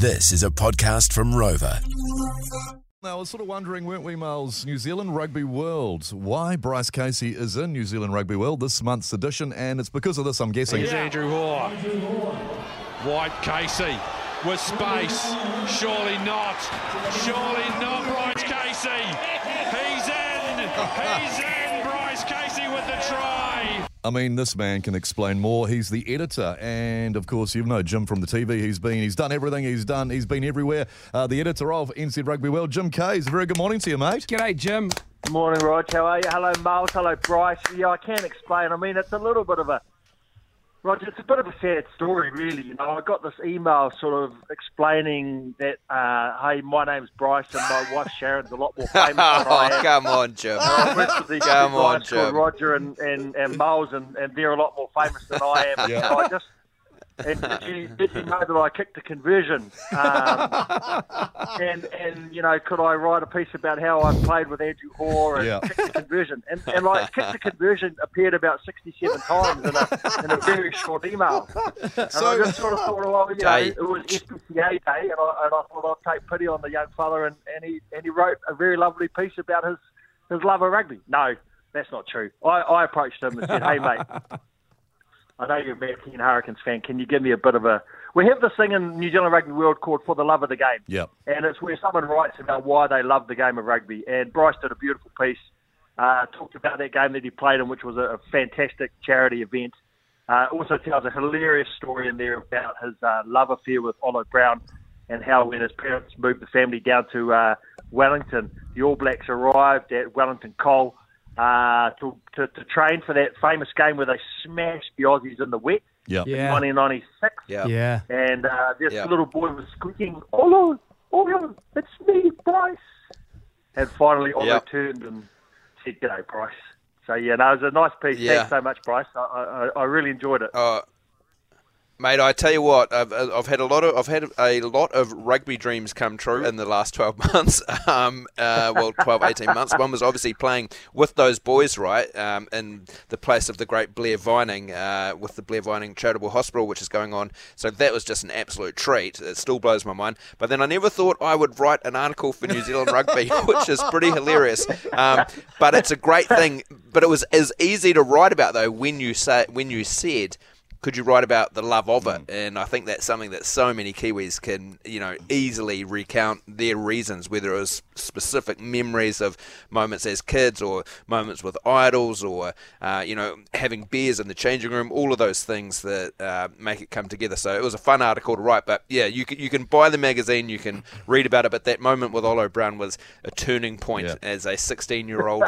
This is a podcast from Rover. Now, I was sort of wondering, weren't we, Miles? New Zealand Rugby World. Why Bryce Casey is in New Zealand Rugby World this month's edition, and it's because of this, I'm guessing. Here's Andrew Hoare. White Casey with space. Surely not. Surely not, Bryce Casey. He's in. He's in. Bryce Casey with the try. I mean, this man can explain more. He's the editor, and of course, you know Jim from the TV. He's been, he's done everything. He's done. He's been everywhere. Uh, the editor of NZ Rugby World, Jim Kayes. Very good morning to you, mate. G'day, Jim. Good Morning, Rog. How are you? Hello, Miles. Hello, Bryce. Yeah, I can't explain. I mean, it's a little bit of a Roger, it's a bit of a sad story, really. You know, I got this email sort of explaining that, uh, hey, my name's Bryce and my wife Sharon's a lot more famous than I am. Oh, come on, Jim. I went to these Come on, Jim. Roger and, and, and Miles, and, and they're a lot more famous than I am. Yeah. So I just, and did you, did you know that I kicked a conversion? Um, and, and, you know, could I write a piece about how I played with Andrew Hoare and Yeah. kicked a conversion? And, and like, kicked a conversion appeared about 67 times in a, in a very short email. And I just sort of thought, well, you know, Day. it was SPCA day, and I, and I thought I'd take pity on the young fella, and, and he and he wrote a very lovely piece about his his love of rugby. No, that's not true. I, I approached him and said, hey mate, I know you're a Matt Ken Hurricanes fan. Can you give me a bit of a? We have this thing in New Zealand Rugby World called For the Love of the Game. Yep. And it's where someone writes about why they love the game of rugby. And Bryce did a beautiful piece, uh, talked about that game that he played in, which was a, a fantastic charity event. Uh, also tells a hilarious story in there about his uh, love affair with Olo Brown and how when his parents moved the family down to uh, Wellington, the All Blacks arrived at Wellington Cole uh, to, to, to train for that famous game where they smashed the Aussies in the wet Yep. in Yeah. 1996. Yeah. Yeah. And uh, this Yeah. little boy was squeaking, Olo, Olo, it's me, Bryce. And finally, Olo Yeah. turned and said, G'day, Bryce. So, yeah, no, it was a nice piece. Yeah. Thanks so much, Bryce. I, I, I really enjoyed it. Uh, mate, I tell you what, I've, I've had a lot of I've had a lot of rugby dreams come true in the last 12 months. Um, uh, well, 12, 18 months. One was obviously playing with those boys, right, um, in the place of the great Blair Vining uh, with the Blair Vining Charitable Hospital, which is going on. So that was just an absolute treat. It still blows my mind. But then I never thought I would write an article for New Zealand Rugby, which is pretty hilarious. Um, but it's a great thing. But it was as easy to write about though when you say when you said could you write about the love of it? And I think that's something that so many Kiwis can, you know, easily recount their reasons, whether it was specific memories of moments as kids or moments with idols or, uh, you know, having beers in the changing room, all of those things that uh, make it come together. So it was a fun article to write. But yeah, you can, you can buy the magazine, you can read about it. But that moment with Olo Brown was a turning point Yeah. as a 16 year old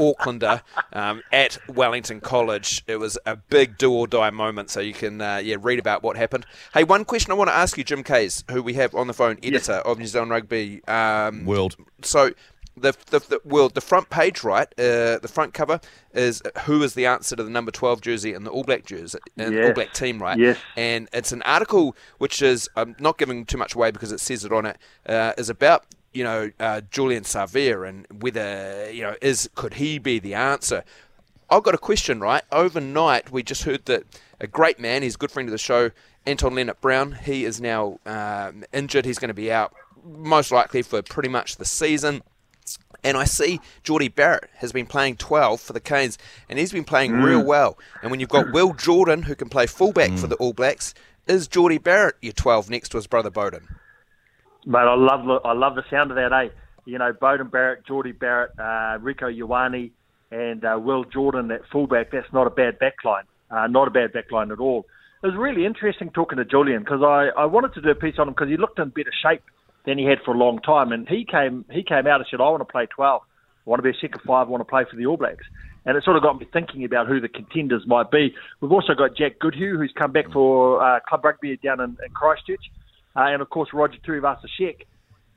Aucklander um, at Wellington College. It was a big do or die moment. So you can uh, yeah read about what happened. Hey, one question I want to ask you, Jim Kayes, who we have on the phone, editor of New Zealand Rugby um, World. So. The, the, the well the front page right uh, the front cover is who is the answer to the number 12 jersey in the All Black jersey in Yes. All Black team right Yes. and it's an article which is I'm not giving too much away because it says it on it uh, is about you know uh, Julian Savea and whether you know is could he be the answer I've got a question, right? Overnight, we just heard that a great man, he's a good friend of the show, Anton Lienert-Brown, he is now um, injured. He's going to be out most likely for pretty much the season. And I see Jordie Barrett has been playing 12 for the Canes, and he's been playing real well. And when you've got Will Jordan, who can play fullback for the All Blacks, is Jordie Barrett your 12 next to his brother Beauden? Mate, I love the, I love the sound of that, eh? You know, Beauden Barrett, Jordie Barrett, uh, Rieko Ioane, and uh, Will Jordan, that fullback, that's not a bad backline. Uh, not a bad backline at all. It was really interesting talking to Julian because I, I wanted to do a piece on him because he looked in better shape than he had for a long time. And he came he came out and said, I want to play 12. I want to be a second five. I want to play for the All Blacks. And it sort of got me thinking about who the contenders might be. We've also got Jack Goodhue, who's come back for uh, club rugby down in, in Christchurch. Uh, and, of course, Roger Tuivasa-Sheck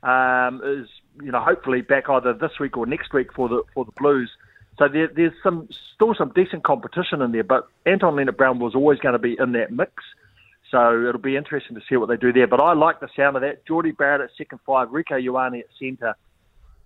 um, is, you know, hopefully back either this week or next week for the for the Blues. So there, there's some still some decent competition in there, but Anton Lienert-Brown was always going to be in that mix. So it'll be interesting to see what they do there. But I like the sound of that. Jordie Barrett at second five, Rieko Ioane at centre,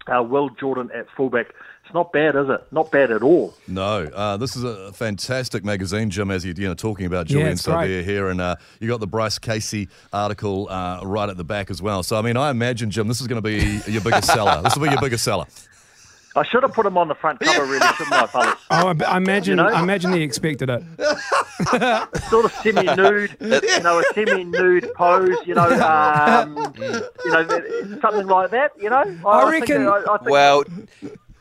uh, Will Jordan at fullback. It's not bad, is it? Not bad at all. No, uh, this is a fantastic magazine, Jim. As you you know, talking about Julian it's great. Savea here, and uh, you got the Bryce Casey article uh, right at the back as well. So I mean, I imagine Jim, this is going to be your biggest seller. This will be your biggest seller. I should have put him on the front cover, really, shouldn't I, fellas? Oh, I, I imagine. You know? I imagine he expected it. Sort of semi-nude, you know, a semi-nude pose, you know, um, you know, something like that, you know. I, I reckon- I, I think Well,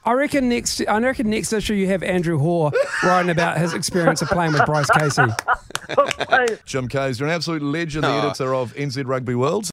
I reckon next. I reckon next issue you have Andrew Hoare writing about his experience of playing with Bryce Casey. Jim Kayes, you're an absolute legend, the Aw. editor of NZ Rugby World.